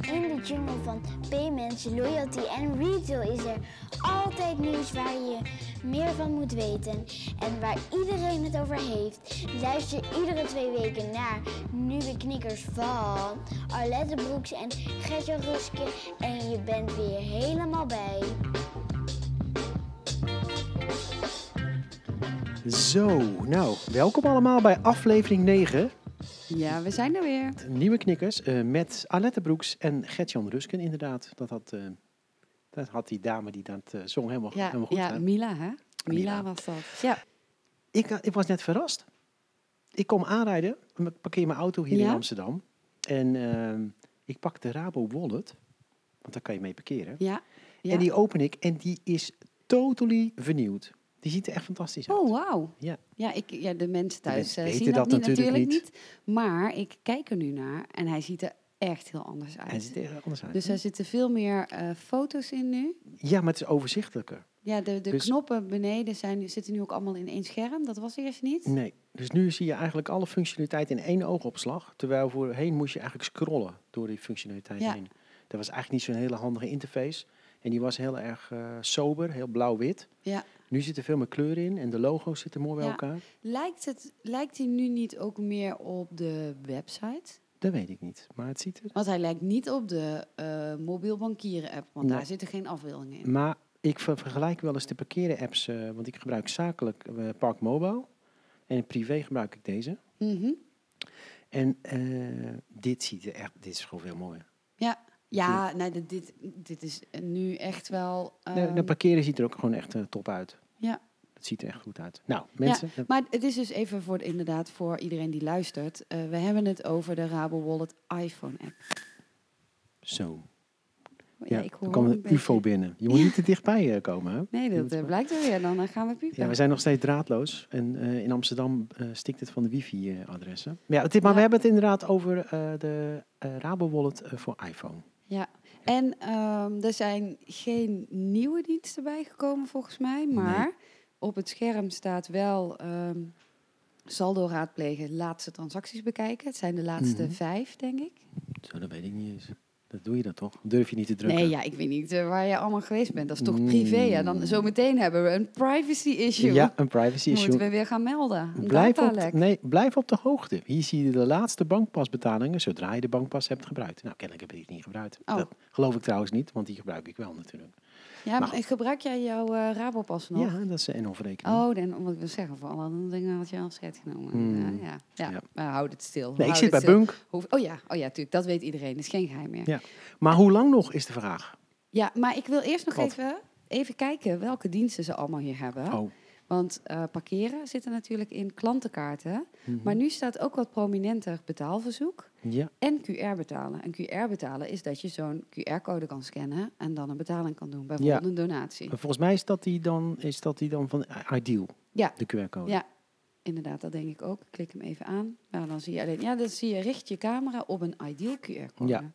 In de jungle van payments, loyalty en retail is er altijd nieuws waar je meer van moet weten en waar iedereen het over heeft. Luister iedere twee weken naar nieuwe knikkers van Arlette Broeks en Gertje Ruske en je bent weer helemaal bij. Zo, nou, welkom allemaal bij aflevering 9. Ja, we zijn er weer. Nieuwe knikkers eh, met Alette Broeks en Gertjan Rusken inderdaad. Dat had, eh, dat had die dame die dat eh, zong helemaal, Ja, helemaal goed. ja hè? Mila, hè? Mila, Mila. was dat. Ja. Ik, ik was net verrast. Ik kom aanrijden, ik parkeer mijn auto hier in? Amsterdam. En ehm, ik pak de Rabo Wallet, want daar kan je mee parkeren. Ja. ja. En die open ik en die is totally vernieuwd. Die ziet er echt fantastisch uit. Oh, wauw. Ja. Ja, ik, ja, de mensen thuis mensen eh, zien dat, dat niet, natuurlijk niet. Maar ik kijk er nu naar en hij ziet er echt heel anders uit. Hij ziet er echt anders uit. dus hè? er zitten veel meer eh, foto's in nu. Ja, maar het is overzichtelijker. Ja, de, de Dus- knoppen beneden zijn, zitten nu ook allemaal in één scherm. Dat was eerst niet. Nee, dus nu zie je eigenlijk alle functionaliteit in één oogopslag. Terwijl voorheen moest je eigenlijk scrollen door die functionaliteit Ja. heen. Dat was eigenlijk niet zo'n hele handige interface. En die was heel erg eh, sober, heel blauw-wit. Ja. Nu zit er veel meer kleur in en de logo's zitten mooi bij Ja. elkaar. Lijkt, het, lijkt hij nu niet ook meer op de website? Dat weet ik niet, maar het ziet er... Want hij lijkt niet op de eh, mobiel bankieren app, want Nee. daar zitten geen afbeeldingen in. Maar ik ver- vergelijk wel eens de parkeren-apps, eh, want ik gebruik zakelijk eh, Park Mobile. En privé gebruik ik deze. Mhm. En dit ziet er echt, dit is gewoon veel mooier. Ja, ja nee, dit, dit, dit is nu echt wel. de, de ehm, parkeren ziet er ook gewoon echt eh, top uit. ja. Het ziet er echt goed uit. Nou, mensen, eh, Maar het is dus even voor inderdaad voor iedereen die luistert. eh, we hebben het over de Rabo Wallet iPhone app. zo. Ja, Ja, hoor kwam een beetje- UFO binnen. Je moet niet te dichtbij eh, komen, hè? Nee, dat blijkt er weer. Dan gaan we piepen. Ja, we zijn nog steeds draadloos. En in Amsterdam stikt het van de wifi-adressen. Maar, ja, het, maar we Ja. hebben het inderdaad over de Rabo Wallet voor iPhone. Ja, en ehm, er zijn geen nieuwe diensten bijgekomen volgens mij, maar op het scherm staat wel ehm, saldo raadplegen, laatste transacties bekijken. Het zijn de laatste Mhm. vijf, denk ik. Zo, dat weet ik niet eens. Dat doe je dat toch? Durf je niet te drukken? Nee, ja, ik weet niet eh, waar je allemaal geweest bent. Dat is toch Mm. privé, ja. Dan zometeen hebben we een privacy issue. Ja, een privacy issue. Moeten we weer gaan melden. Blijf op, nee, blijf op de hoogte. Hier zie je de laatste bankpasbetalingen zodra je de bankpas hebt gebruikt. Nou, kennelijk heb ik die niet gebruikt. Oh. Dat geloof ik trouwens niet, want die gebruik ik wel natuurlijk. Ja, Maar maar gebruik jij jouw Rabopas nog? Ja, dat is een rekening. Oh, dan wat ik wil zeggen, voor alle andere dingen had je al scheid genomen. Hmm. Ja, ja. ja. Maar houd het stil. nee, ik zit bij stil. Bunk. Hoef- oh ja, oh ja, tuurlijk. Dat weet iedereen. Dat is geen geheim meer. Ja. Maar hoe lang nog is de vraag? Ja, maar ik wil eerst nog Wat? even, even kijken welke diensten ze allemaal hier hebben. Oh. Want eh, parkeren zit er natuurlijk in klantenkaarten. mhm. Maar nu staat ook wat prominenter betaalverzoek Ja, en QR betalen. En QR betalen is dat je zo'n QR-code kan scannen en dan een betaling kan doen. Bijvoorbeeld een donatie. maar volgens mij is dat die dan, is dat die dan van Ideal, Ja, de QR-code. Ja, inderdaad, dat denk ik ook. Ik Klik hem even aan. Nou, dan zie je alleen, ja, dan zie je, richt je camera op een ideal QR-code. Ja,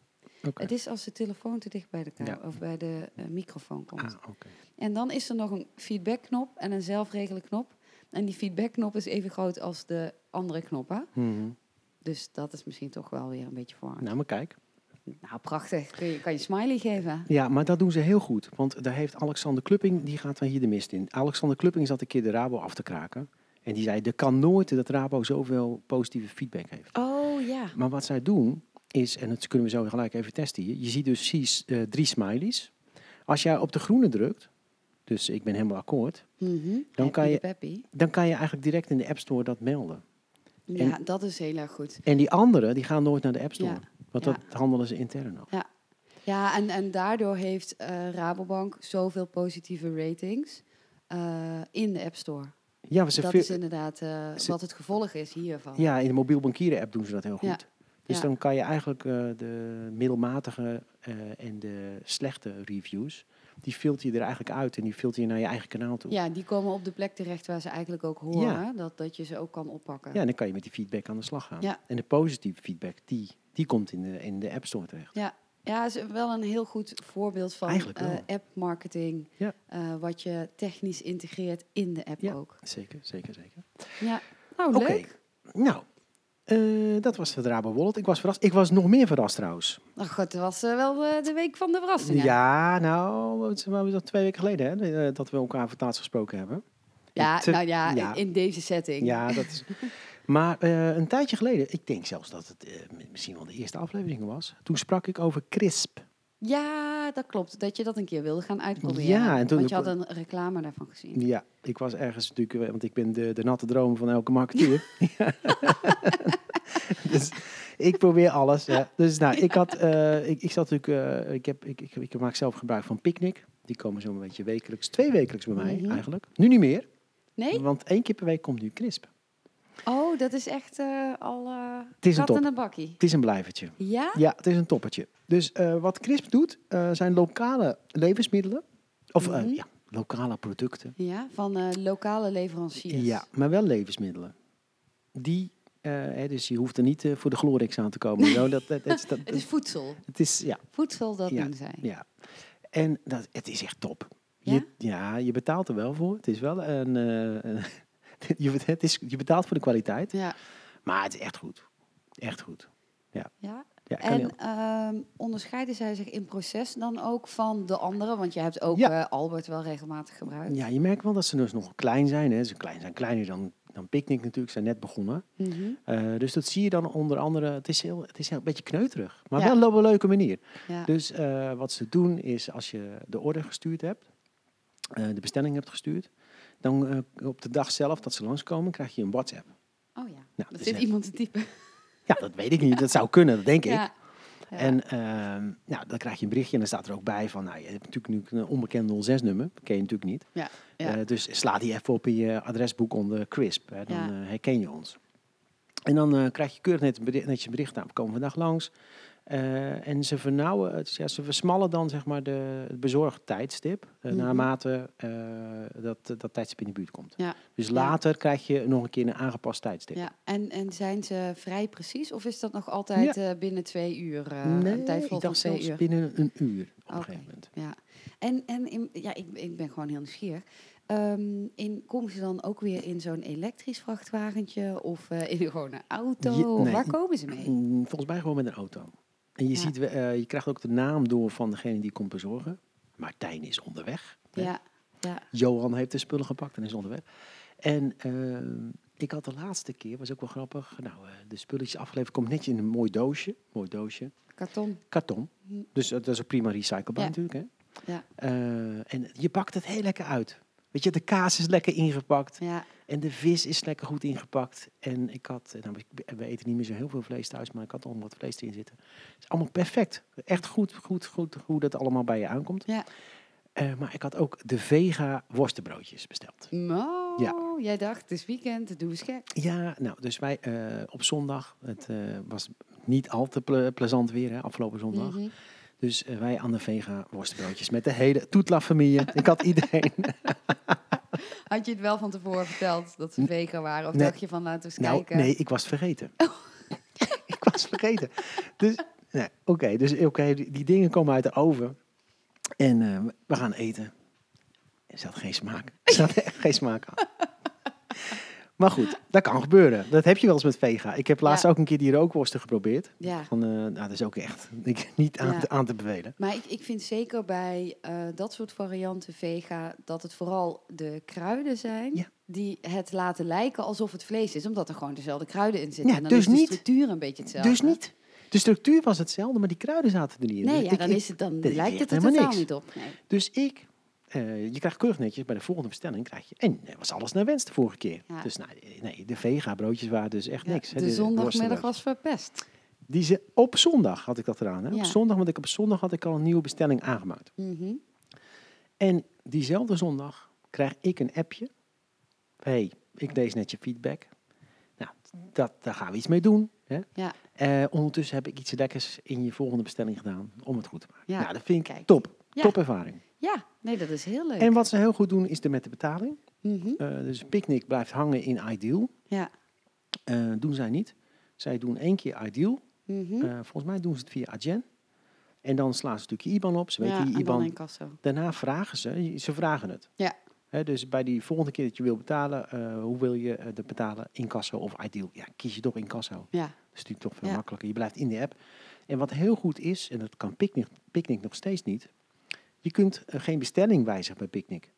Het is als de telefoon te dicht bij de, Ja. of bij de eh, microfoon komt. Ah. En dan is er nog een feedback-knop en een zelfregelen knop. En die feedback-knop is even groot als de andere knoppen. Mhm. Dus dat is misschien toch wel weer een beetje voor. Nou, maar kijk. Nou, prachtig. Kun je, kan je smiley geven? Ja, maar dat doen ze heel goed. Want daar heeft Alexander Klupping, die gaat dan hier de mist in. Alexander Klupping zat een keer de Rabo af te kraken. En die zei, er kan nooit dat Rabo zoveel positieve feedback heeft. Oh ja. Maar wat zij doen is, en dat kunnen we zo gelijk even testen hier. Je ziet dus eh, drie smileys. Als jij op de groene drukt, dus ik ben helemaal akkoord, Mhm. Dan kan je- dan kan je eigenlijk direct in de App Store dat melden. Ja, dat is heel erg goed. En die anderen, die gaan nooit naar de App Store. Ja. Want Ja. dat handelen ze intern af. Ja, en, en daardoor heeft eh, Rabobank zoveel positieve ratings eh, in de App Store. Ja, ze dat is inderdaad ze- wat het gevolg is hiervan. ja, in de mobiel bankieren app doen ze dat heel goed. Dus Ja. dan kan je eigenlijk eh, de middelmatige eh, en de slechte reviews, die filter je er eigenlijk uit en die filter je naar je eigen kanaal toe. Ja, die komen op de plek terecht waar ze eigenlijk ook horen. Ja. Dat, dat je ze ook kan oppakken. Ja, en dan kan je met die feedback aan de slag gaan. Ja. En de positieve feedback, die, die komt in de, in de App Store terecht. Ja, ja is wel een heel goed voorbeeld van eh, app-marketing. Ja. wat je technisch integreert in de app Ja. ook. Zeker, zeker, zeker. Ja, nou Oké. leuk. Nou, Eh, dat was het Rabo Wallet. Ik was verrast. Ik was nog meer verrast trouwens. Nou goed, het was eh, wel eh, de week van de verrassingen. Ja, nou, het is dat twee weken geleden hè, dat we elkaar voor het laatst gesproken hebben. Ja, Te- nou ja, ja. in deze setting. Ja, dat is. Maar een tijdje geleden, ik denk zelfs dat het misschien wel de eerste aflevering was. Toen sprak ik over CRISP. Ja, dat klopt. Dat je dat een keer wilde gaan uitproberen. Ja, en toen- Want je had een reclame daarvan gezien. Ja, ik was ergens natuurlijk, want ik ben de, de natte droom van elke marketeer. dus ik probeer alles. Hè. Dus nou, ik had, eh, ik, ik zat natuurlijk, eh, ik, heb, ik, ik, ik maak zelf gebruik van Picnic. Die komen zo'n beetje wekelijks, twee wekelijks bij mij Mhm. eigenlijk. Nu niet meer, Nee? want één keer per week komt nu CRISP. Oh, dat is echt eh, al eh Het is een top. bakkie. Het is een blijvertje. Ja? Ja, het is een toppertje. Dus wat CRISP doet, zijn lokale levensmiddelen. Of Mhm. ja, lokale producten. Ja, van lokale leveranciers. Ja, maar wel levensmiddelen. Die, hè, dus je hoeft er niet eh, voor de Glorix aan te komen. Zo, dat, dat, dat, Het is voedsel. het is, ja, Voedsel, dat Ja, doen zij. ja. En dat, het is echt top. Ja? Je, ja, je betaalt er wel voor. Het is wel een... eh, een- je, het is, je betaalt voor de kwaliteit. Ja. Maar het is echt goed. Echt goed. ja. Ja, En ehm, onderscheiden zij zich in proces dan ook van de anderen? Want je hebt ook Ja. eh, Albert wel regelmatig gebruikt. ja, je merkt wel dat ze dus nog klein zijn. Hè. Ze klein, zijn kleiner dan, dan Picnic natuurlijk. Zijn net begonnen. Mhm. Eh, dus dat zie je dan onder andere. Het is, heel, het is heel, een beetje kneuterig. Maar Ja. wel op een leuke manier. ja. Dus eh, wat ze doen is als je de order gestuurd hebt, eh, de bestelling hebt gestuurd, dan op de dag zelf dat ze langskomen, krijg je een WhatsApp. Oh ja, Nou, er dus zit iemand te typen. Ja, dat weet ik niet. Dat zou kunnen, dat denk ik. Ja. En ehm, nou, dan krijg je een berichtje en dan staat er ook bij van, nou, je hebt natuurlijk nu een onbekend 06-nummer, dat ken je natuurlijk niet. Ja, ja. Eh, dus sla die even op in je adresboek onder CRISP, hè, dan Ja. eh, herken je ons. En dan eh, krijg je keurig net een bericht, netjes een bericht, nou, we komen vandaag langs. Eh, en ze vernauwen, het, ja, ze versmallen dan zeg maar de, het bezorgtijdstip, eh, Mhm. naarmate eh, dat, dat tijdstip in de buurt komt. Ja. Dus Ja. later krijg je nog een keer een aangepast tijdstip. Ja, en, en zijn ze vrij precies of is dat nog altijd binnen twee uur? eh, een tijd ik dacht zelfs uur. binnen een uur op een gegeven moment. Ja, en, en in, ja, ik, ik ben gewoon heel nieuwsgierig. Ehm in, komen ze dan ook weer in zo'n elektrisch vrachtwagentje of in een gewone auto? Je- nee. Waar komen ze mee? Mm, Volgens mij gewoon met een auto. En je, Ja. ziet, eh, je krijgt ook de naam door van degene die komt bezorgen. Martijn is onderweg. hè. Ja, ja. Johan heeft de spullen gepakt en is onderweg. En eh, ik had de laatste keer, was ook wel grappig. Nou, eh, de spulletjes afgeleverd komt netjes in een mooi doosje. Mooi doosje. Karton. Karton. Hm. Dus dat is ook prima recyclebaar Ja. natuurlijk. Hè? Ja, en je pakt het heel lekker uit. Weet je, de kaas is lekker ingepakt. ja, En de vis is lekker goed ingepakt. En ik had, nou, we- eten niet meer zo heel veel vlees thuis, maar ik had al wat vlees erin zitten. Het is allemaal perfect. Echt goed, goed, goed hoe dat allemaal bij je aankomt. ja. Eh, maar ik had ook de vega worstenbroodjes besteld. Nou, Ja. jij dacht, het is weekend, het doen we gek. Ja, nou, dus wij eh, op zondag, het eh, was niet al te ple- plezant weer, hè, afgelopen zondag. Mhm. Dus eh, wij aan de vega worstenbroodjes met de hele toetla-familie. ik had iedereen. Had je het wel van tevoren verteld dat ze vegan waren? Of Nee. dacht je van, laten we eens nou, kijken? nee, ik was vergeten. ik was vergeten. Dus, nee, oké, dus oké, die, die dingen komen uit de oven. En eh, we gaan eten. Er zat geen smaak. Er zat echt geen smaak aan. Maar goed, dat kan gebeuren. Dat heb je wel eens met vega. Ik heb laatst Ja. ook een keer die rookworsten geprobeerd. Ja. Van, eh, nou, dat is ook echt ik, niet aan, Ja. te, aan te bevelen. Maar ik, ik vind zeker bij eh, dat soort varianten vega dat het vooral de kruiden zijn Ja. die het laten lijken alsof het vlees is, omdat er gewoon dezelfde kruiden in zitten. Ja, en dan dus is de niet. structuur een beetje hetzelfde. Dus niet. De structuur was hetzelfde, maar die kruiden zaten er niet in. Nee, Dus ja, dan, is het, dan dit lijkt het er helemaal niks. niet op. Nee. Dus ik, eh, je krijgt keurig netjes bij de volgende bestelling krijg je. En er was alles naar wens de vorige keer. Ja. Dus nou, nee, de vega broodjes waren dus echt Ja, niks. hè, de zondagmiddag was verpest. Die ze op zondag had ik dat eraan. Hè? Ja. Op zondag, want ik op zondag had ik al een nieuwe bestelling aangemaakt. Mhm. En diezelfde zondag krijg ik een appje. hey, ik lees net je feedback. Nou, dat, daar gaan we iets mee doen. Hè? Ja. Eh, ondertussen heb ik iets lekkers in je volgende bestelling gedaan om het goed te maken. Ja, Nou, dat vind ik kijk. top. Top ervaring. Ja, nee, dat is heel leuk. En wat ze heel goed doen is de met de betaling. Mhm. Eh, dus Picnic blijft hangen in Ideal. Ja. Eh, doen zij niet. Zij doen één keer Ideal. Mhm. Eh, volgens mij doen ze het via Agen. En dan slaan ze natuurlijk je IBAN op. Ze weten ja, dan IBAN. Daarna vragen ze, ze vragen het. Ja. Dus bij die volgende keer dat je wil betalen, hoe wil je het betalen? Incasso of Ideal? Ja, kies je toch Incasso. Ja, Dat is natuurlijk toch veel Ja. makkelijker. Je blijft in de app. En wat heel goed is, en dat kan Picnic, Picnic nog steeds niet, je kunt eh, geen bestelling wijzigen bij Picnic.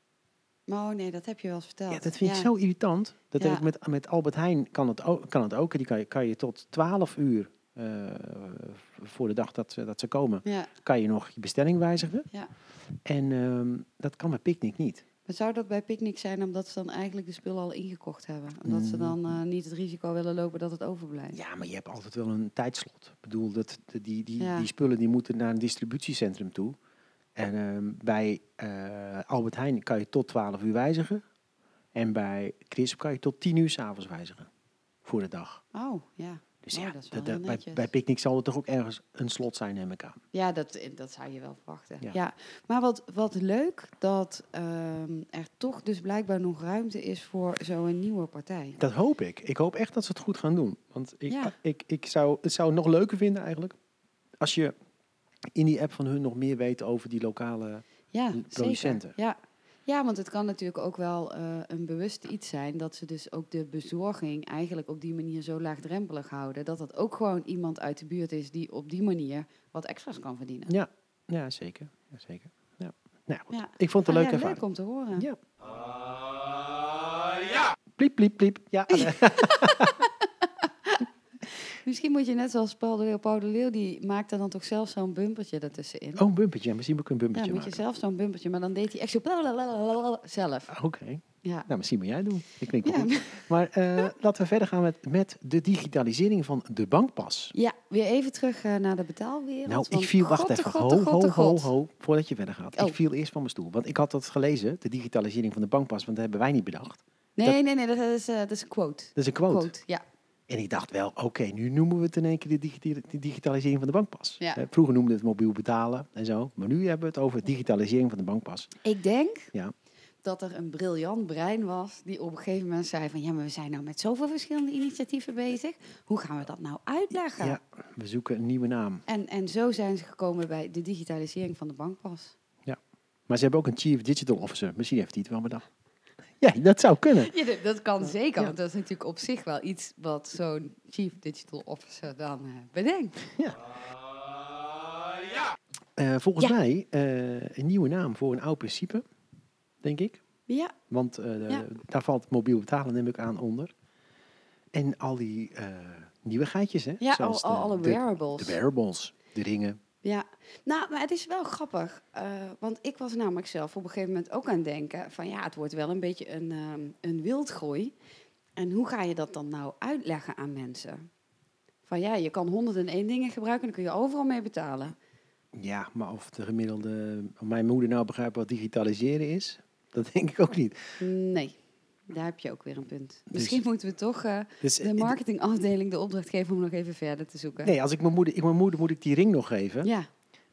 oh nee, dat heb je wel eens verteld. Ja, dat vind ik zo irritant. Dat Ja. heb ik met, met Albert Heijn kan het ook. Kan het ook. Die kan je, kan je tot 12 uur eh, voor de dag dat, ze- dat ze komen, Ja, kan je nog je bestelling wijzigen. ja. En ehm, dat kan bij Picnic niet. Maar zou dat bij Picnic zijn omdat ze dan eigenlijk de spullen al ingekocht hebben? Omdat ze dan eh, niet het risico willen lopen dat het overblijft? Ja, maar je hebt altijd wel een tijdslot. Ik bedoel, dat, die, die, Ja. die spullen die moeten naar een distributiecentrum toe. En ehm, bij eh, Albert Heijn kan je tot 12 uur wijzigen. En bij Chris kan je tot 10 uur s'avonds wijzigen. Voor de dag. Oh, ja. Dus Oh, ja, dat bij, bij Picnic zal er toch ook ergens een slot zijn, neem ik aan. Ja, dat, dat zou je wel verwachten. Ja. Ja. Maar wat, wat leuk dat ehm, er toch dus blijkbaar nog ruimte is voor zo'n nieuwe partij. Dat hoop ik. Ik hoop echt dat ze het goed gaan doen. Want ik, Ja. ik, ik zou het zou nog leuker vinden eigenlijk. Als je in die app van hun nog meer weet over die lokale... Ja, producenten. zeker. Ja. ja, want het kan natuurlijk ook wel eh, een bewust iets zijn dat ze dus ook de bezorging eigenlijk op die manier zo laagdrempelig houden. Dat dat ook gewoon iemand uit de buurt is die op die manier wat extra's kan verdienen. Ja, ja zeker. Ja, zeker. Ja. Nou, goed. Ja. Ik vond het een Ah, leuke ja, ervaring. leuk om te horen. Ja. Pliep, pliep, pliep. Ja, Misschien moet je net zoals Paul de Leeuw, Paul de Leeuw, die maakte dan toch zelf zo'n bumpertje ertussenin. oh, een bumpertje. Ja, Misschien moet ik een ja, bumpertje moet je zelf zo'n bumpertje, maar dan deed hij echt zo blablabla zelf. Oké. Ja. Nou, misschien moet jij het doen. Dat klinkt Ja. goed. Maar eh, laten we verder gaan met, met de digitalisering van de bankpas. ja, weer even terug eh, naar de betaalwereld. Nou, ik viel, wacht even, god, ho, ho, ho, voordat je verder gaat. Oh. Ik viel eerst van mijn stoel, want ik had dat gelezen, de digitalisering van de bankpas, want dat hebben wij niet bedacht. Nee, nee, nee, dat is, eh, dat is een quote. Dat is een quote. Quote, ja. En ik dacht wel, oké, nu noemen we het in één keer de, digi- de digitalisering van de bankpas. Ja. Vroeger noemden we het mobiel betalen en zo, maar nu hebben we het over digitalisering van de bankpas. Ik denk Ja. dat er een briljant brein was die op een gegeven moment zei van ja, maar we zijn nou met zoveel verschillende initiatieven bezig. Hoe gaan we dat nou uitleggen? Ja, we zoeken een nieuwe naam. En, en zo zijn ze gekomen bij de digitalisering van de bankpas. Maar ze hebben ook een Chief Digital Officer. Misschien heeft hij het wel bedacht. Ja, dat zou kunnen. Ja, dat, kan zeker, Ja. want dat is natuurlijk op zich wel iets wat zo'n chief digital officer dan eh, bedenkt. Eh, volgens Ja. mij eh, een nieuwe naam voor een oud principe, denk ik. Ja, Want de- Ja. daar valt mobiel betalen, neem ik aan, onder. En al die nieuwigheidjes, hè? ja al, Zoals al, de- alle de- wearables. De wearables, de ringen. Ja, nou, maar het is wel grappig. eh, want ik was namelijk zelf op een gegeven moment ook aan het denken van ja, het wordt wel een beetje een, ehm, een wildgroei. En hoe ga je dat dan nou uitleggen aan mensen? Van ja, je kan 101 dingen gebruiken en dan kun je overal mee betalen. Ja, maar of de gemiddelde... Of mijn moeder nou begrijpt wat digitaliseren is, dat denk ik ook niet. Nee, daar heb je ook weer een punt. Dus- Misschien moeten we toch eh, Dus, de eh, marketingafdeling de opdracht geven om nog even verder te zoeken. Nee, als ik mijn moeder, ik mijn moeder moet ik die ring nog geven. Ja.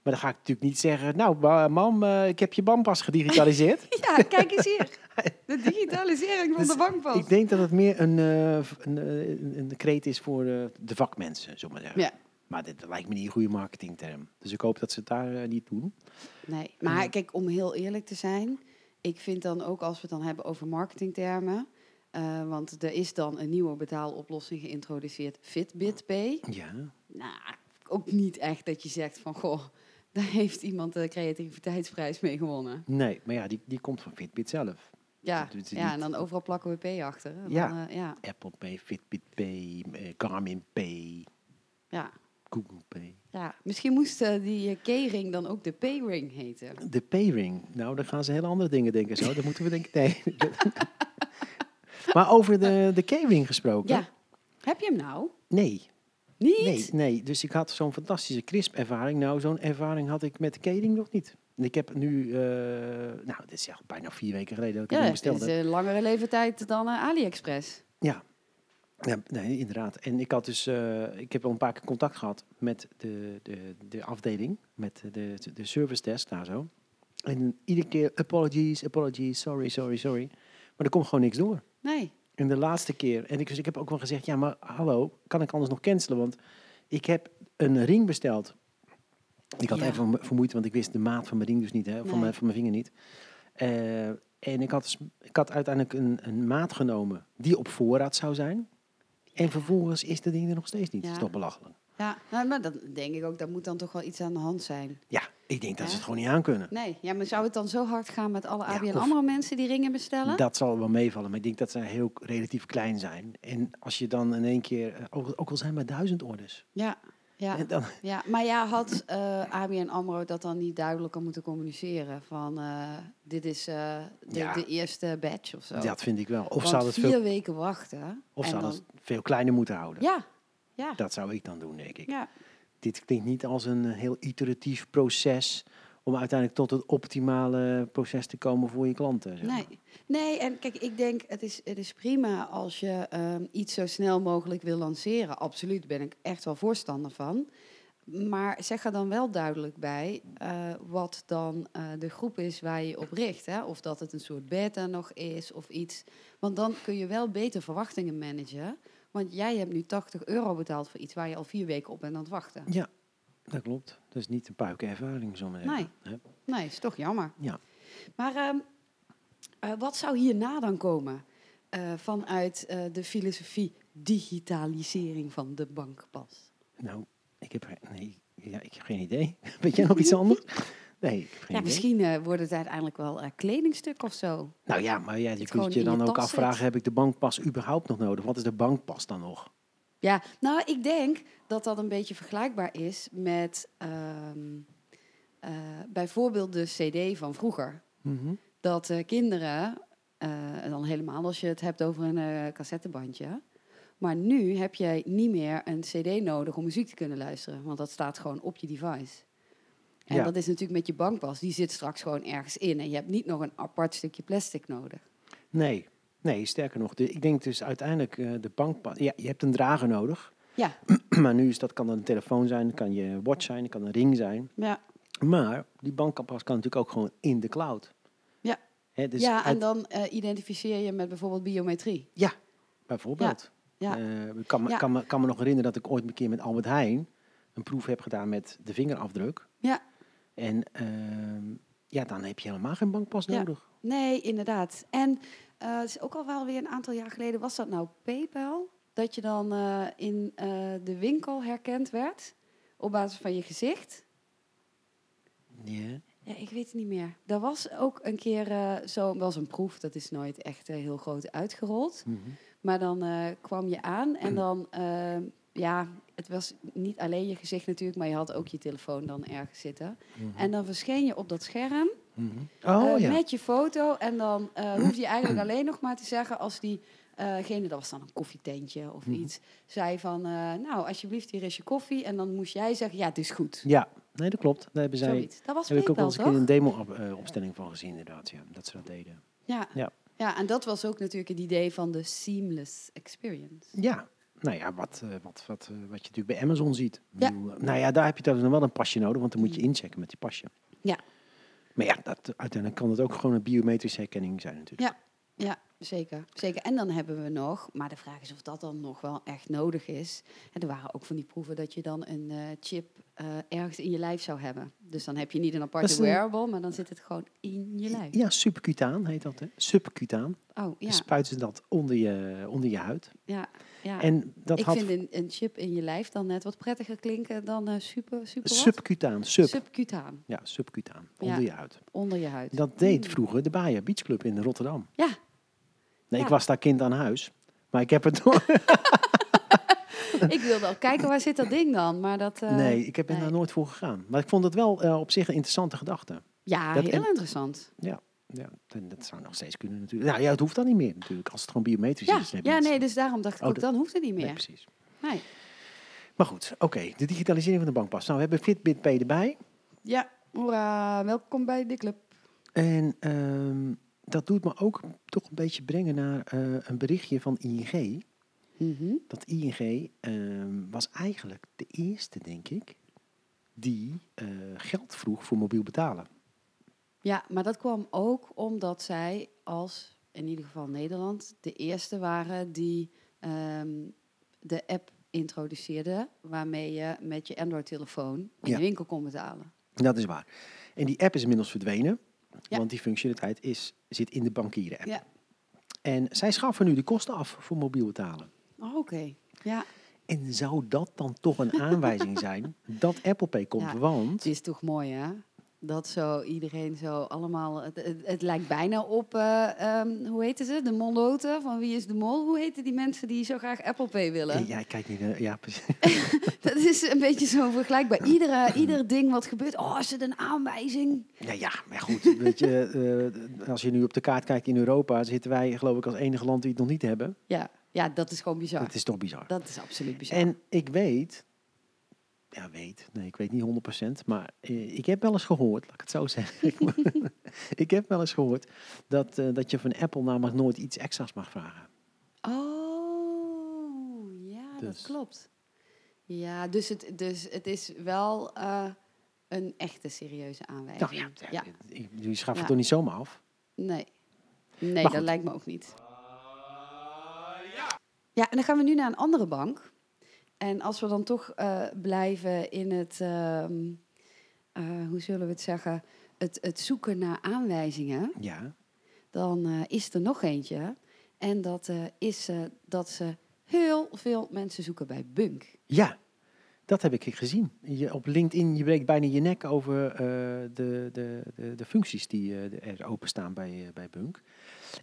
Maar dan ga ik natuurlijk niet zeggen, nou mam, eh, ik heb je bankpas gedigitaliseerd. ja, kijk eens hier. De digitalisering van Dus de bankpas. Ik denk dat het meer een, v- een, een, een kreet is voor de vakmensen, zullen we maar zeggen. Ja. Maar dit lijkt me niet een goede marketingterm. Dus ik hoop dat ze het daar niet doen. Nee, maar kijk, om heel eerlijk te zijn, ik vind dan ook als we het dan hebben over marketingtermen, eh, want er is dan een nieuwe betaaloplossing geïntroduceerd, Fitbit Pay. Ja. Nou, ook niet echt dat je zegt van, goh, daar heeft iemand de creativiteitsprijs mee gewonnen. Nee, maar ja, die, die komt van Fitbit zelf. Ja, ja en dan overal plakken we P achter. Dan, Ja. eh, ja, Apple Pay, Fitbit Pay, eh, Garmin Pay, ja, Google Pay. ja. Misschien moest eh, die eh, keyring dan ook de Payring heten. De Payring. Nou, dan gaan ze hele andere dingen denken zo. Dan moeten we denken, nee. maar over de, de K-ring gesproken. Ja. Heb je hem nou? Nee, Niet? nee, nee. Dus ik had zo'n fantastische crisp-ervaring. Nou, zo'n ervaring had ik met de K-ring nog niet. En ik heb nu, eh, nou, dit is echt bijna vier weken geleden dat ik Ja, hem het besteld is een langere leeftijd dan AliExpress. Ja. Ja, nee, inderdaad. En ik had dus, eh, ik heb al een paar keer contact gehad met de, de, de afdeling, met de, de service desk daar zo. En iedere keer apologies, apologies, sorry, sorry, sorry. Maar er komt gewoon niks door. Nee. En de laatste keer, en ik, dus ik heb ook wel gezegd, ja, maar hallo, kan ik anders nog cancelen? Want ik heb een ring besteld. Ik had Ja. even vermoeid, want ik wist de maat van mijn ring dus niet, hè, van, Nee. mijn, van mijn vinger niet. Eh, En ik had, dus- ik had uiteindelijk een, een maat genomen die op voorraad zou zijn. En vervolgens is dat ding er nog steeds niet. Dat is Ja. toch belachelijk. Ja, nou, maar dan denk ik ook, daar moet dan toch wel iets aan de hand zijn. Ja, ik denk dat ze Ja. het gewoon niet aan kunnen. Nee, ja, maar zou het dan zo hard gaan met alle Ja, ABN of- AMRO mensen die ringen bestellen? Dat zal wel meevallen, maar ik denk dat ze heel relatief klein zijn. En als je dan in één keer, eh, ook, ook al zijn maar duizend orders. Ja, ja, En dan, ja, maar ja, had eh ABN AMRO dat dan niet duidelijker moeten communiceren? Van, eh, dit is eh, de, Ja. de eerste batch of zo. dat vind ik wel. Of hadden het vier veel, weken wachten. of en hadden dan, het veel kleiner moeten houden. Ja, ja, Dat zou ik dan doen, denk ik. ja. Dit klinkt niet als een heel iteratief proces om uiteindelijk tot het optimale proces te komen voor je klanten. zeg maar. Nee. nee, en kijk, ik denk het is, het is prima als je ehm, iets zo snel mogelijk wil lanceren. Absoluut, ben ik echt wel voorstander van. Maar zeg er dan wel duidelijk bij eh, wat dan eh, de groep is waar je je op richt. Hè? Of dat het een soort beta nog is of iets. Want dan kun je wel beter verwachtingen managen. Want jij hebt nu 80 euro betaald voor iets waar je al vier weken op bent aan het wachten. Ja, dat klopt. Dat is niet een puike ervaring, zo maar Nee. zeggen. Nee, is toch jammer. Ja. Maar ehm, eh, wat zou hierna dan komen eh, vanuit eh, de filosofie digitalisering van de bankpas? Nou, ik heb, geen- nee, ja, ik heb geen idee. Weet jij nog iets anders? Nee, Ja, misschien eh, wordt het uiteindelijk wel kledingstuk of zo. Nou ja, maar ja, je kunt je dan ook afvragen, zit. heb ik de bankpas überhaupt nog nodig? Wat is de bankpas dan nog? Ja, nou, ik denk dat dat een beetje vergelijkbaar is met ehm, eh, bijvoorbeeld de CD van vroeger. Mhm. dat kinderen, eh, en dan helemaal als je het hebt over een eh, cassettebandje. Maar nu heb jij niet meer een CD nodig om muziek te kunnen luisteren, want dat staat gewoon op je device. En Ja. dat is natuurlijk met je bankpas, die zit straks gewoon ergens in. En je hebt niet nog een apart stukje plastic nodig. Nee, nee, sterker nog. De, ik denk dus uiteindelijk eh, de bankpas... Ja, je hebt een drager nodig. Ja, maar nu is dat, kan dat een telefoon zijn, kan je watch zijn, kan een ring zijn. ja, Maar die bankpas kan natuurlijk ook gewoon in de cloud. Ja. Dus ja en dan eh, identificeer je met bijvoorbeeld biometrie. ja, bijvoorbeeld. Ja, Eh, ik kan me, Ja. kan, me, kan me nog herinneren dat ik ooit een keer met Albert Heijn een proef heb gedaan met de vingerafdruk. ja. En ehm, ja, dan heb je helemaal geen bankpas nodig. Nee, inderdaad. En eh, is ook al wel weer een aantal jaar geleden, was dat nou PayPal? Dat je dan eh, in eh, de winkel herkend werd op basis van je gezicht? Ja. Ja, ik weet het niet meer. Er was ook een keer eh, zo, was een proef, dat is nooit echt heel groot uitgerold. Mhm. Maar dan kwam je aan en dan, eh, ja, het was niet alleen je gezicht natuurlijk, maar je had ook je telefoon dan ergens zitten. Mhm. En dan verscheen je op dat scherm Oh eh, ja. Met je foto. En dan eh hoefde je eigenlijk alleen nog maar te zeggen als diegene, dat was dan een koffietentje of Mhm. iets, zei van, eh, nou, alsjeblieft, hier is je koffie. En dan moest jij zeggen, ja, het is goed. Ja, nee, dat klopt. Daar hebben zij, Zoiets. Dat was heb ik ook wel eens een demo-opstelling van gezien, inderdaad. Ja, dat ze dat deden. Ja. Ja. ja, en dat was ook natuurlijk het idee van de seamless experience. Ja, nou ja, wat, eh, wat, wat, eh, wat je natuurlijk bij Amazon ziet. Ja. eh, nou ja, daar heb je dan wel een pasje nodig, want dan moet je inchecken met die pasje. Ja. Maar ja, dat, uiteindelijk kan het ook gewoon een biometrische herkenning zijn natuurlijk. Ja, zeker, zeker. En dan hebben we nog, maar de vraag is of dat dan nog wel echt nodig is. En er waren ook van die proeven dat je dan een eh, chip eh, ergens in je lijf zou hebben. Dus dan heb je niet een aparte een- wearable, maar dan zit het gewoon in je lijf. Ja, subcutaan heet dat, hè? Subcutaan. Oh, ja. Dan spuiten ze dat onder je, onder je huid. ja, ja. En dat ik had vind een, een chip in je lijf dan net wat prettiger klinken dan eh, super, super subcutaan, sub. Subcutaan, ja, subcutaan, Ja. onder je huid. onder je huid. Dat deed Mm. vroeger de Baia Beach Club in Rotterdam. Ja, Nee, Ja. ik was daar kind aan huis. Maar ik heb het door. ik wilde al kijken waar zit dat ding dan, maar dat... eh, nee, ik heb er nee. daar nooit voor gegaan. Maar ik vond het wel eh, op zich een interessante gedachte. Ja, dat- heel en- interessant. Ja, ja en dat zou nog steeds kunnen natuurlijk. Nou ja, het hoeft dan niet meer natuurlijk. Als het gewoon biometrisch Ja, is. ja nee, dus daarom dacht ik Oh, ook, dan hoeft het niet Nee, meer. precies. Nee. Maar goed, oké. De digitalisering van de bankpas. Nou, we hebben Fitbit Pay erbij. Ja, hoera, welkom bij de club. En ehm, dat doet me ook toch een beetje brengen naar eh, een berichtje van ING. Mhm. Dat ING ehm, was eigenlijk de eerste, denk ik, die eh, geld vroeg voor mobiel betalen. Ja, maar dat kwam ook omdat zij als, in ieder geval Nederland, de eerste waren die ehm, de app introduceerden waarmee je met je Android-telefoon in Ja. de winkel kon betalen. Dat is waar. En die app is inmiddels verdwenen. Ja. Want die functionaliteit is, zit in de bankieren app. Ja. En zij schaffen nu de kosten af voor mobiel betalen. Oh, Oké. Ja, En zou dat dan toch een aanwijzing zijn dat Apple Pay komt? Ja. Want het is toch mooi, hè? Dat zo iedereen zo allemaal... Het, het, het lijkt bijna op, eh, ehm, hoe heten ze? De molloten van Wie is de Mol? Hoe heten die mensen die zo graag Apple Pay willen? Ja, kijk niet. naar- Ja, precies. Dat is een beetje zo vergelijkbaar. Iedere, ieder ding wat gebeurt, oh, is het een aanwijzing? Ja, ja, maar goed. Weet je, eh, als je nu op de kaart kijkt in Europa, zitten wij geloof ik als enige land die het nog niet hebben. Ja, ja dat is gewoon bizar. Dat is toch bizar. Dat is absoluut bizar. En ik weet, ja weet, nee ik weet niet 100%, maar eh, ik heb wel eens gehoord, laat ik het zo zeggen. ik heb wel eens gehoord dat, eh, dat je van Apple namelijk nooit iets extra's mag vragen. Oh, ja, dat Dus- klopt. Ja, dus het, dus het is wel eh, een echte serieuze aanwijzing. Nou ja, ja. schaffen Ja. het toch niet zomaar af? Nee. Nee, dat lijkt me ook niet. Ja, en dan gaan we nu naar een andere bank. En als we dan toch eh, blijven in het, ehm, eh, hoe zullen we het zeggen, het, het zoeken naar aanwijzingen, Ja. dan eh, is er nog eentje. En dat is dat ze heel veel mensen zoeken bij Bunk. Ja, dat heb ik gezien. Je, op LinkedIn, je breekt bijna je nek over de, de, de, de functies die er openstaan bij, bij Bunk.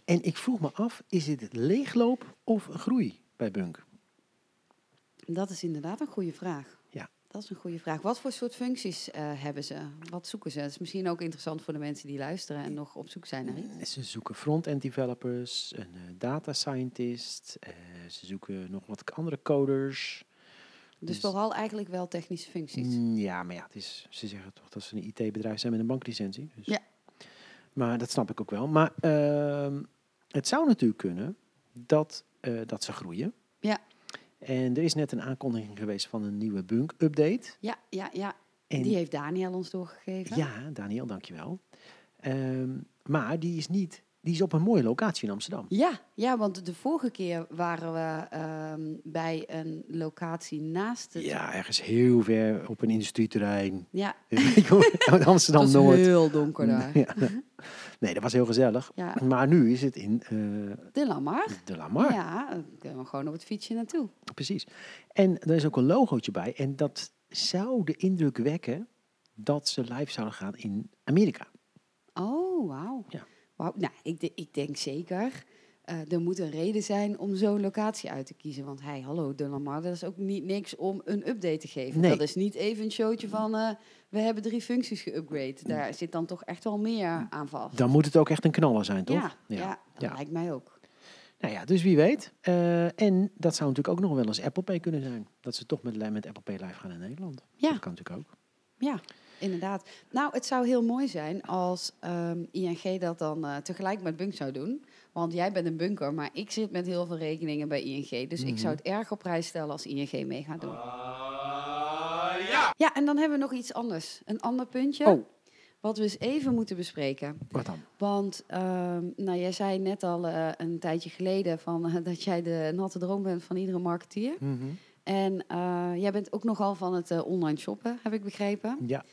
En ik vroeg me af, is het leegloop of groei bij Bunk? Dat is inderdaad een goede vraag. Ja. Dat is een goede vraag. Wat voor soort functies eh, hebben ze? Wat zoeken ze? Dat is misschien ook interessant voor de mensen die luisteren en nog op zoek zijn naar iets. Ze zoeken front-end developers, een eh, data scientist, eh, ze zoeken nog wat andere coders. Dus, Dus- vooral eigenlijk wel technische functies. Mm, Ja, maar ja, het is, ze zeggen toch dat ze een IT-bedrijf zijn met een banklicentie. Dus. Ja. Maar dat snap ik ook wel. Maar ehm, het zou natuurlijk kunnen dat, dat ze groeien. Ja. En er is net een aankondiging geweest van een nieuwe Bunk-update. Ja, ja, ja. En Die heeft Daniel ons doorgegeven. ja, Daniel, dankjewel. Ehm maar die is niet, die is op een mooie locatie in Amsterdam. Ja, ja, want de vorige keer waren we ehm, bij een locatie naast het... Ja, ergens heel ver op een industrieterrein. Ja, In Amsterdam het was Noord. heel donker daar. Ja. Nee, dat was heel gezellig. Ja, Maar nu is het in eh, de Lamar. de Lamar. Ja, dan kunnen we gewoon op het fietsje naartoe. Precies. En er is ook een logootje bij. En dat zou de indruk wekken dat ze live zouden gaan in Amerika. Oh, wauw. Ja. Wauw. Nou, ik, ik denk zeker. eh, er moet een reden zijn om zo'n locatie uit te kiezen. Want hey, hallo, de Lamar, dat is ook niet niks om een update te geven. Nee. Dat is niet even een showtje van, eh, we hebben drie functies geüpgrade. Daar zit dan toch echt wel meer aan vast. Dan moet het ook echt een knaller zijn, toch? Ja, ja. dat Ja. lijkt mij ook. Nou ja, dus wie weet. Eh, en dat zou natuurlijk ook nog wel eens Apple Pay kunnen zijn. Dat ze toch met, met Apple Pay live gaan in Nederland. Ja. Dat kan natuurlijk ook. Ja, inderdaad. Nou, het zou heel mooi zijn als ehm, ING dat dan eh, tegelijk met Bunk zou doen. Want jij bent een bunker, maar ik zit met heel veel rekeningen bij ING. Dus ik zou het erg op prijs stellen als ING mee gaat doen. ja. en dan hebben we nog iets anders. Een ander puntje. Oh. Wat we eens even moeten bespreken. Wat dan? Want ehm, nou, jij zei net al eh, een tijdje geleden van, eh, dat jij de natte droom bent van iedere marketeer. Mhm. En eh, jij bent ook nogal van het eh, online shoppen, heb ik begrepen. Ja.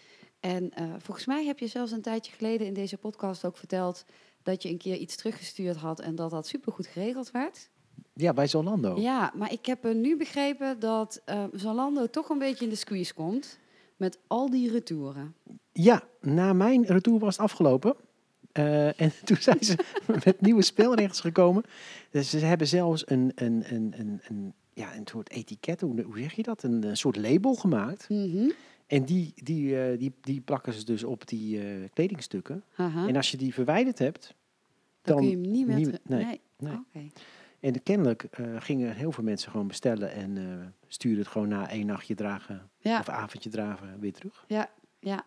En eh, volgens mij heb je zelfs een tijdje geleden in deze podcast ook verteld dat je een keer iets teruggestuurd had en dat dat supergoed geregeld werd. ja, bij Zolando. Ja, maar ik heb nu begrepen dat eh, Zalando toch een beetje in de squeeze komt met al die retouren. Ja, na mijn retour was het afgelopen. Eh, en toen zijn ze met nieuwe spelregels gekomen. Dus ze hebben zelfs een, een, een, een, een, ja, een soort etiket, hoe, hoe zeg je dat? Een, een soort label gemaakt. Mhm. En die, die, eh, die, die plakken ze dus op die eh, kledingstukken. En als je die verwijderd hebt, dan, dan... kun je hem niet meer... terug- nee, nee. nee. Oké. En kennelijk eh, gingen heel veel mensen gewoon bestellen en stuurden het gewoon na één nachtje dragen Ja. of avondje dragen weer terug. Ja, ja.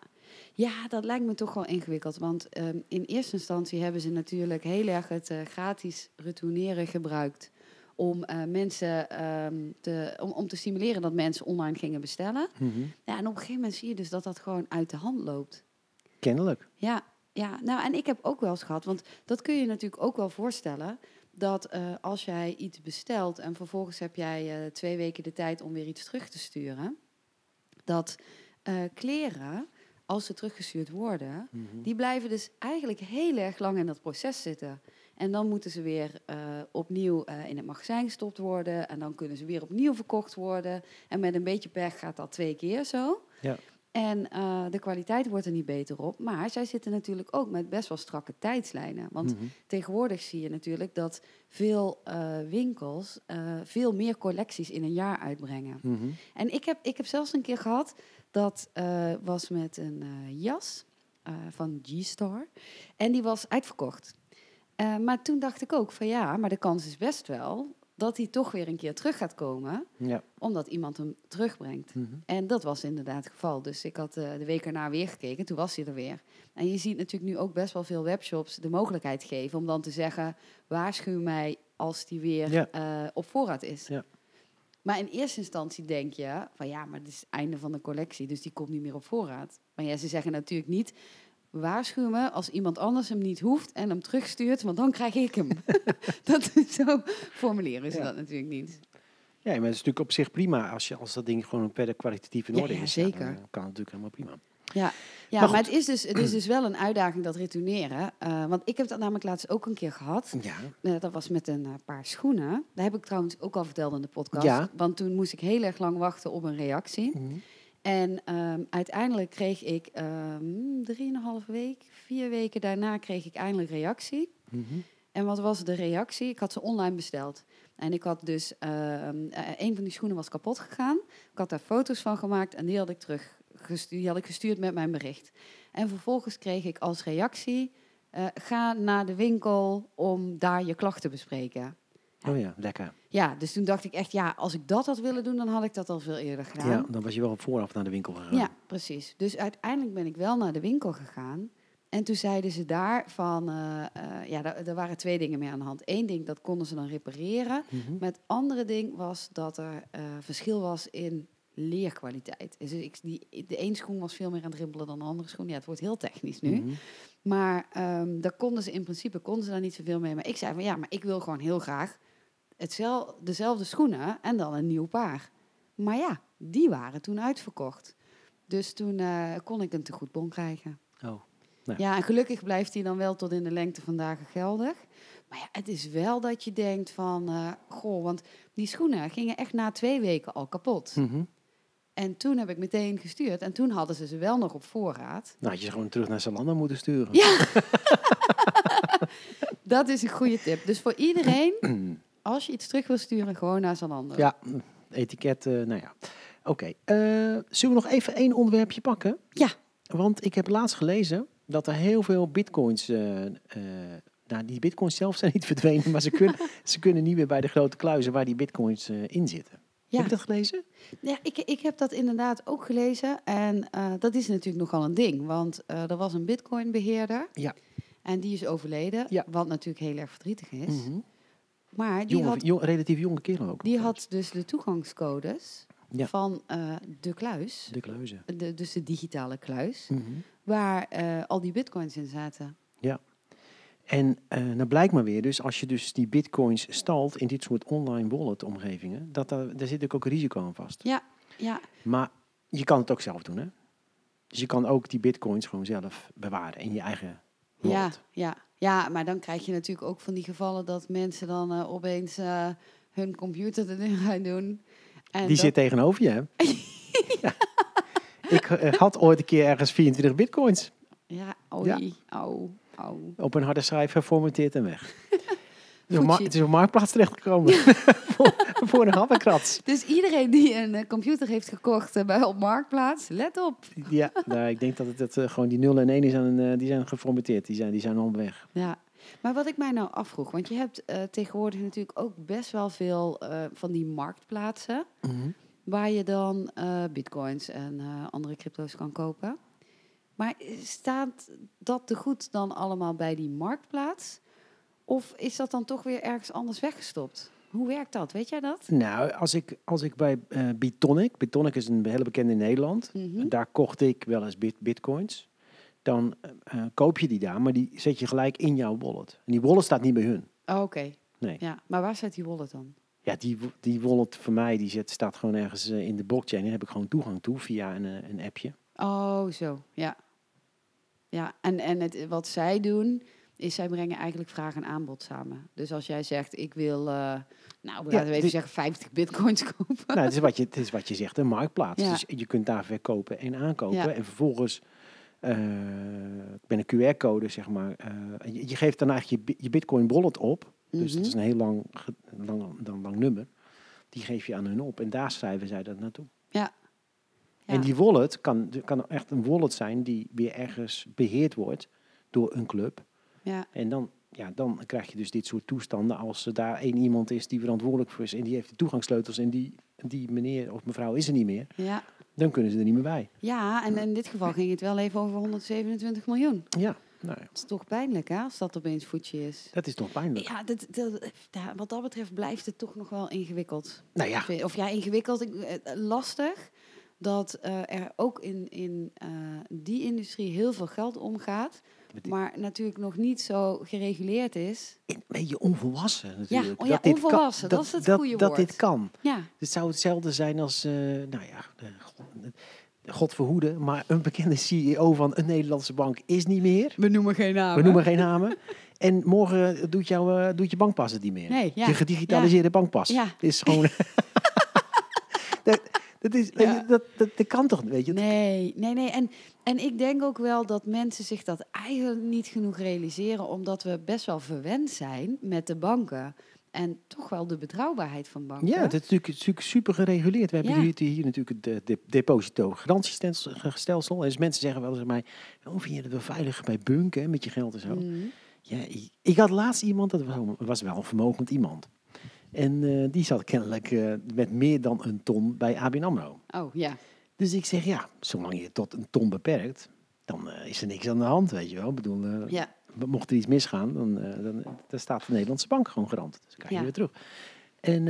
ja, dat lijkt me toch wel ingewikkeld. Want ehm, in eerste instantie hebben ze natuurlijk heel erg het gratis retourneren gebruikt. Om, eh, mensen, ehm, te, om, om te stimuleren dat mensen online gingen bestellen. Mhm. Ja, en op een gegeven moment zie je dus dat dat gewoon uit de hand loopt. Kennelijk. Ja, ja, nou en ik heb ook wel eens gehad, want dat kun je natuurlijk ook wel voorstellen. Dat eh, als jij iets bestelt en vervolgens heb jij eh, twee weken de tijd om weer iets terug te sturen. Dat kleren als ze teruggestuurd worden, Mhm. die blijven dus eigenlijk heel erg lang in dat proces zitten. En dan moeten ze weer eh, opnieuw eh, in het magazijn gestopt worden. En dan kunnen ze weer opnieuw verkocht worden. En met een beetje pech gaat dat twee keer zo. Ja. En eh, de kwaliteit wordt er niet beter op. Maar zij zitten natuurlijk ook met best wel strakke tijdslijnen. Want Mhm. tegenwoordig zie je natuurlijk dat veel winkels veel meer collecties in een jaar uitbrengen. Mhm. En ik heb, ik heb zelfs een keer gehad, dat was met een jas van G-Star. En die was uitverkocht. Eh, maar toen dacht ik ook van ja, maar de kans is best wel dat hij toch weer een keer terug gaat komen, Ja. omdat iemand hem terugbrengt. Mhm. En dat was inderdaad het geval. Dus ik had eh, de week erna weer gekeken, toen was hij er weer. En je ziet natuurlijk nu ook best wel veel webshops de mogelijkheid geven om dan te zeggen, waarschuw mij als die weer Ja. eh, op voorraad is. Ja. Maar in eerste instantie denk je van ja, maar dit is het einde van de collectie, dus die komt niet meer op voorraad. Maar ja, ze zeggen natuurlijk niet, waarschuw me als iemand anders hem niet hoeft en hem terugstuurt, want dan krijg ik hem. dat is zo formuleren ze Ja. dat natuurlijk niet. Ja, maar het is natuurlijk op zich prima als, je, als dat ding gewoon verder kwalitatief in orde ja, is. zeker. dan kan het natuurlijk helemaal prima. Ja, ja Maar het, is dus, het is dus wel een uitdaging dat retourneren. Eh, want ik heb dat namelijk laatst ook een keer gehad. Ja. Eh, dat was met een eh, paar schoenen. Dat heb ik trouwens ook al verteld in de podcast. Ja. Want toen moest ik heel erg lang wachten op een reactie. Mhm. En ehm, uiteindelijk kreeg ik ehm drieënhalve week, vier weken daarna kreeg ik eindelijk reactie. Mhm. En wat was de reactie? Ik had ze online besteld. En ik had dus, ehm, eh, een van die schoenen was kapot gegaan. Ik had daar foto's van gemaakt en die had ik terug gestuurd, die had ik gestuurd met mijn bericht. En vervolgens kreeg ik als reactie, eh, ga naar de winkel om daar je klacht te bespreken. Oh ja, lekker. Ja, dus toen dacht ik echt, ja, als ik dat had willen doen, dan had ik dat al veel eerder gedaan. Ja, dan was je wel vooraf naar de winkel gegaan. Ja, precies. Dus uiteindelijk ben ik wel naar de winkel gegaan. En toen zeiden ze daar van, eh, eh, ja, er waren twee dingen mee aan de hand. Eén ding, dat konden ze dan repareren. Mhm. Maar het andere ding was dat er eh, verschil was in leerkwaliteit. Dus ik, die, de een schoen was veel meer aan het rimpelen dan de andere schoen. Ja, het wordt heel technisch nu. Mhm. Maar ehm, daar konden ze in principe konden ze daar niet zoveel mee. Maar ik zei van ja, maar ik wil gewoon heel graag hetzelfde, dezelfde schoenen en dan een nieuw paar. Maar ja, die waren toen uitverkocht. Dus toen eh, kon ik een tegoedbon krijgen. Oh. Nou. Ja, en gelukkig blijft die dan wel tot in de lengte van dagen geldig. Maar ja, het is wel dat je denkt van, eh, goh, want die schoenen gingen echt na twee weken al kapot. Mhm. En toen heb ik meteen gestuurd en toen hadden ze ze wel nog op voorraad. Nou, had je ze gewoon terug naar Zalando moeten sturen. Ja, dat is een goede tip. Dus voor iedereen, als je iets terug wil sturen, gewoon naar Zalando. Ja, etiket, eh, nou ja. Oké, eh, zullen we nog even één onderwerpje pakken? Ja. Want ik heb laatst gelezen dat er heel veel bitcoins... eh, eh, nou, die bitcoins zelf zijn niet verdwenen, maar ze kunnen, ze kunnen niet meer bij de grote kluizen waar die bitcoins eh, in zitten. Ja. Heb je dat gelezen? Ja, ik, ik heb dat inderdaad ook gelezen. En eh, dat is natuurlijk nogal een ding. Want eh, er was een bitcoin-beheerder. Ja. En die is overleden. Ja. Wat natuurlijk heel erg verdrietig is. Mhm. Maar die, Jonge, had, jong- relatief jonge kerel ook. die had dus de toegangscodes Ja. van eh, de kluis. De kluizen. De, dus de digitale kluis. Mhm. Waar eh, al die bitcoins in zaten. En eh nou blijkt maar weer, dus als je dus die bitcoins stalt in dit soort online wallet omgevingen, dat daar, daar zit ook een risico aan vast. Ja, ja. Maar je kan het ook zelf doen, hè? Dus je kan ook die bitcoins gewoon zelf bewaren in je eigen Ja, wallet. ja, ja, maar dan krijg je natuurlijk ook van die gevallen dat mensen dan eh, opeens eh, hun computer erin gaan doen. En Die dat- zit tegenover je, hè? ja. Ik eh, had ooit een keer ergens 24 bitcoins Ja, oei, au, au. op een harde schijf geformateerd en weg. Het is op Voetje. mar- Het is op marktplaats terechtgekomen. voor, voor een happenkrats. Dus iedereen die een eh, computer heeft gekocht eh, bij op Marktplaats, let op. Ja, nou, ik denk dat het dat, eh, gewoon die 0 en 1 zijn, eh, die zijn geformateerd. Die zijn, die zijn onderweg. Ja, maar wat ik mij nou afvroeg, want je hebt tegenwoordig natuurlijk ook best wel veel van die marktplaatsen waar je dan bitcoins en andere crypto's kan kopen. Maar staat dat te goed dan allemaal bij die marktplaats? Of is dat dan toch weer ergens anders weggestopt? Hoe werkt dat? Weet jij dat? Nou, als ik, als ik bij eh Bitonic, Bitonic is een hele bekende in Nederland, Mhm. daar kocht ik wel eens bit, bitcoins. Dan eh, eh, koop je die daar, maar die zet je gelijk in jouw wallet. En die wallet staat niet bij hun. Oh, Oké, Nee. ja. Maar waar staat die wallet dan? Ja, die, die wallet voor mij die zet, staat gewoon ergens in de blockchain. Daar heb ik gewoon toegang toe via een, een appje. Oh, zo. Ja. Ja, en, en het, wat zij doen, is zij brengen eigenlijk vraag en aanbod samen. Dus als jij zegt, ik wil, eh, nou, we Ja, laten we even dit- zeggen, 50 bitcoins kopen. Nou, het is wat je, het is wat je zegt, een marktplaats. Ja. Dus je kunt daar verkopen en aankopen. Ja. En vervolgens eh met een QR-code, zeg maar. eh, je, je geeft dan eigenlijk je, je Bitcoin wallet op. Dus dat is Mhm. een heel lang, lang, dan lang nummer. Die geef je aan hun op en daar schrijven zij dat naartoe. Ja. En die wallet kan, kan echt een wallet zijn die weer ergens beheerd wordt door een club. Ja, En dan, ja, dan krijg je dus dit soort toestanden als er daar één iemand is die verantwoordelijk voor is en die heeft de toegangssleutels en die, die meneer of mevrouw is er niet meer, ja. dan kunnen ze er niet meer bij. ja, en in dit geval ging het wel even over 127 miljoen. Ja, nou ja, Dat is toch pijnlijk, hè, als dat opeens voetje is. dat is toch pijnlijk. Ja, dat, dat, wat dat betreft blijft het toch nog wel ingewikkeld. Nou ja, Of ja, ingewikkeld, ik- eh, lastig. Dat eh, er ook in, in eh, die industrie heel veel geld omgaat. Maar natuurlijk nog niet zo gereguleerd is. een beetje onvolwassen natuurlijk. oh ja, dit kan- onvolwassen, dat is het goede Dat woord. dit kan. Ja, Het zou hetzelfde zijn als, eh, nou ja, God, God verhoede, maar een bekende CEO van een Nederlandse bank is niet meer. we noemen geen namen. We noemen geen namen. En morgen doet, jou, eh, doet je bankpas het niet meer. Nee, ja. Je gedigitaliseerde bankpas. Ja. Het is gewoon... dat, dat, is, Ja. dat, dat, dat kan toch, weet je? Nee, nee, nee. En, en ik denk ook wel dat mensen zich dat eigenlijk niet genoeg realiseren, omdat we best wel verwend zijn met de banken. En toch wel de betrouwbaarheid van banken. Ja, het is natuurlijk, natuurlijk super gereguleerd. We hebben Ja. hier, hier natuurlijk het de, de deposito-garantiestelsel. En dus mensen zeggen wel eens aan mij, oh, vind je het wel veilig bij bunken met je geld en zo? Mm. Ja, ik, ik had laatst iemand, dat was, was wel een vermogend iemand. En eh, die zat kennelijk eh, met meer dan een ton bij ABN AMRO. Oh ja. Dus ik zeg, ja, zolang je tot een ton beperkt, dan eh, is er niks aan de hand, weet je wel. Ik bedoel, Ja. mocht er iets misgaan, dan, dan, dan staat de Nederlandse bank gewoon garant. Dus dan krijg je Ja. weer terug. En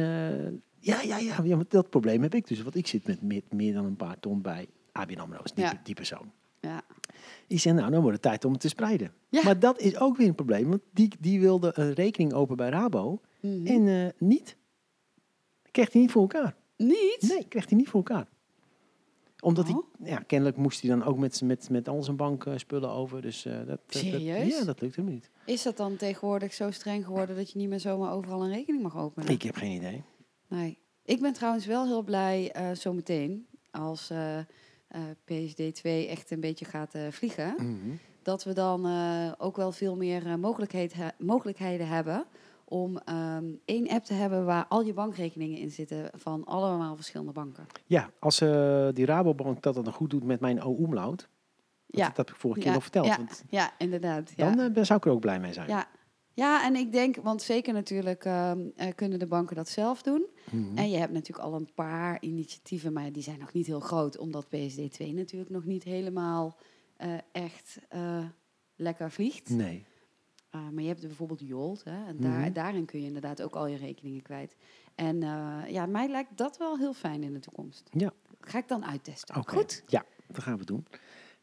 ja, ja, ja, ja, dat probleem heb ik dus. Want ik zit met meer, meer dan een paar ton bij ABN AMRO, is die, Ja. die persoon. Ja. Die zei, nou, dan wordt het tijd om het te spreiden. Ja. Maar dat is ook weer een probleem, want die, die wilde een rekening open bij Rabo Mhm. en eh, niet. Kreeg hij niet voor elkaar. Niet? Nee, kreeg hij niet voor elkaar. Omdat Oh. hij, ja, kennelijk moest hij dan ook met, met, met al zijn bankspullen over. Dus eh, dat, Serieus? ja, dat lukt hem niet. Is dat dan tegenwoordig zo streng geworden dat je niet meer zomaar overal een rekening mag openen? Ik heb geen idee. Nee. Ik ben trouwens wel heel blij eh, zometeen, als PSD 2 echt een beetje gaat vliegen, Mhm. dat we dan ook wel veel meer mogelijkheid he- mogelijkheden hebben om ehm, één app te hebben waar al je bankrekeningen in zitten van allemaal verschillende banken. Ja, als eh, die Rabobank dat dan goed doet met mijn O-umlaut. Dat, Ja. dat heb ik vorige keer al verteld. ja, want ja, inderdaad. Ja. dan eh, zou ik er ook blij mee zijn. ja. ja, en ik denk, want zeker natuurlijk ehm, eh, kunnen de banken dat zelf doen. Mhm. En je hebt natuurlijk al een paar initiatieven, maar die zijn nog niet heel groot, omdat PSD 2 natuurlijk nog niet helemaal echt lekker vliegt. Nee. Uh, maar je hebt bijvoorbeeld Jolt, hè, en daar, Mhm. daarin kun je inderdaad ook al je rekeningen kwijt. En eh, ja, mij lijkt dat wel heel fijn in de toekomst. Ja. Ga ik dan uittesten. Oké. Goed? Ja, dat gaan we doen.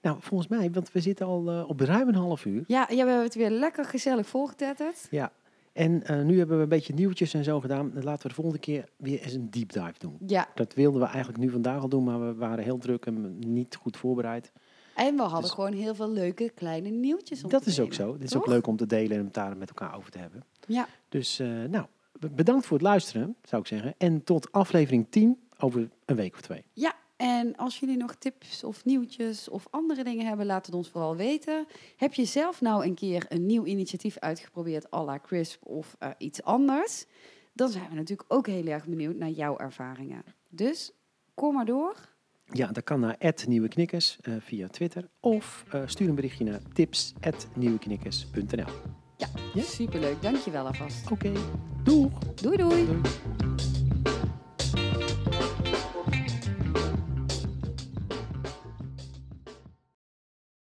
Nou, volgens mij, want we zitten al eh, op ruim een half uur. Ja, ja, we hebben het weer lekker gezellig volgetetterd. Ja. En eh, nu hebben we een beetje nieuwtjes en zo gedaan. Laten we de volgende keer weer eens een deep dive doen. Ja, Dat wilden we eigenlijk nu vandaag al doen, maar we waren heel druk en niet goed voorbereid. En we hadden Dus- gewoon heel veel leuke kleine nieuwtjes om Dat te is ook zo. Het is ook leuk om te delen en om het daar met elkaar over te hebben. Ja, Dus eh, nou, bedankt voor het luisteren, zou ik zeggen. En tot aflevering 10 over een week of twee. ja. En als jullie nog tips of nieuwtjes of andere dingen hebben, laat het ons vooral weten. Heb je zelf nou een keer een nieuw initiatief uitgeprobeerd, à la CRISP of eh, iets anders? Dan zijn we natuurlijk ook heel erg benieuwd naar jouw ervaringen. Dus kom maar door. Ja, dat kan naar @nieuweknikkers eh, via Twitter. Of eh, stuur een berichtje naar tips@nieuweknikkers.nl. Ja, Ja? superleuk. Dankjewel alvast. Oké, doeg! Doei doei. Doei.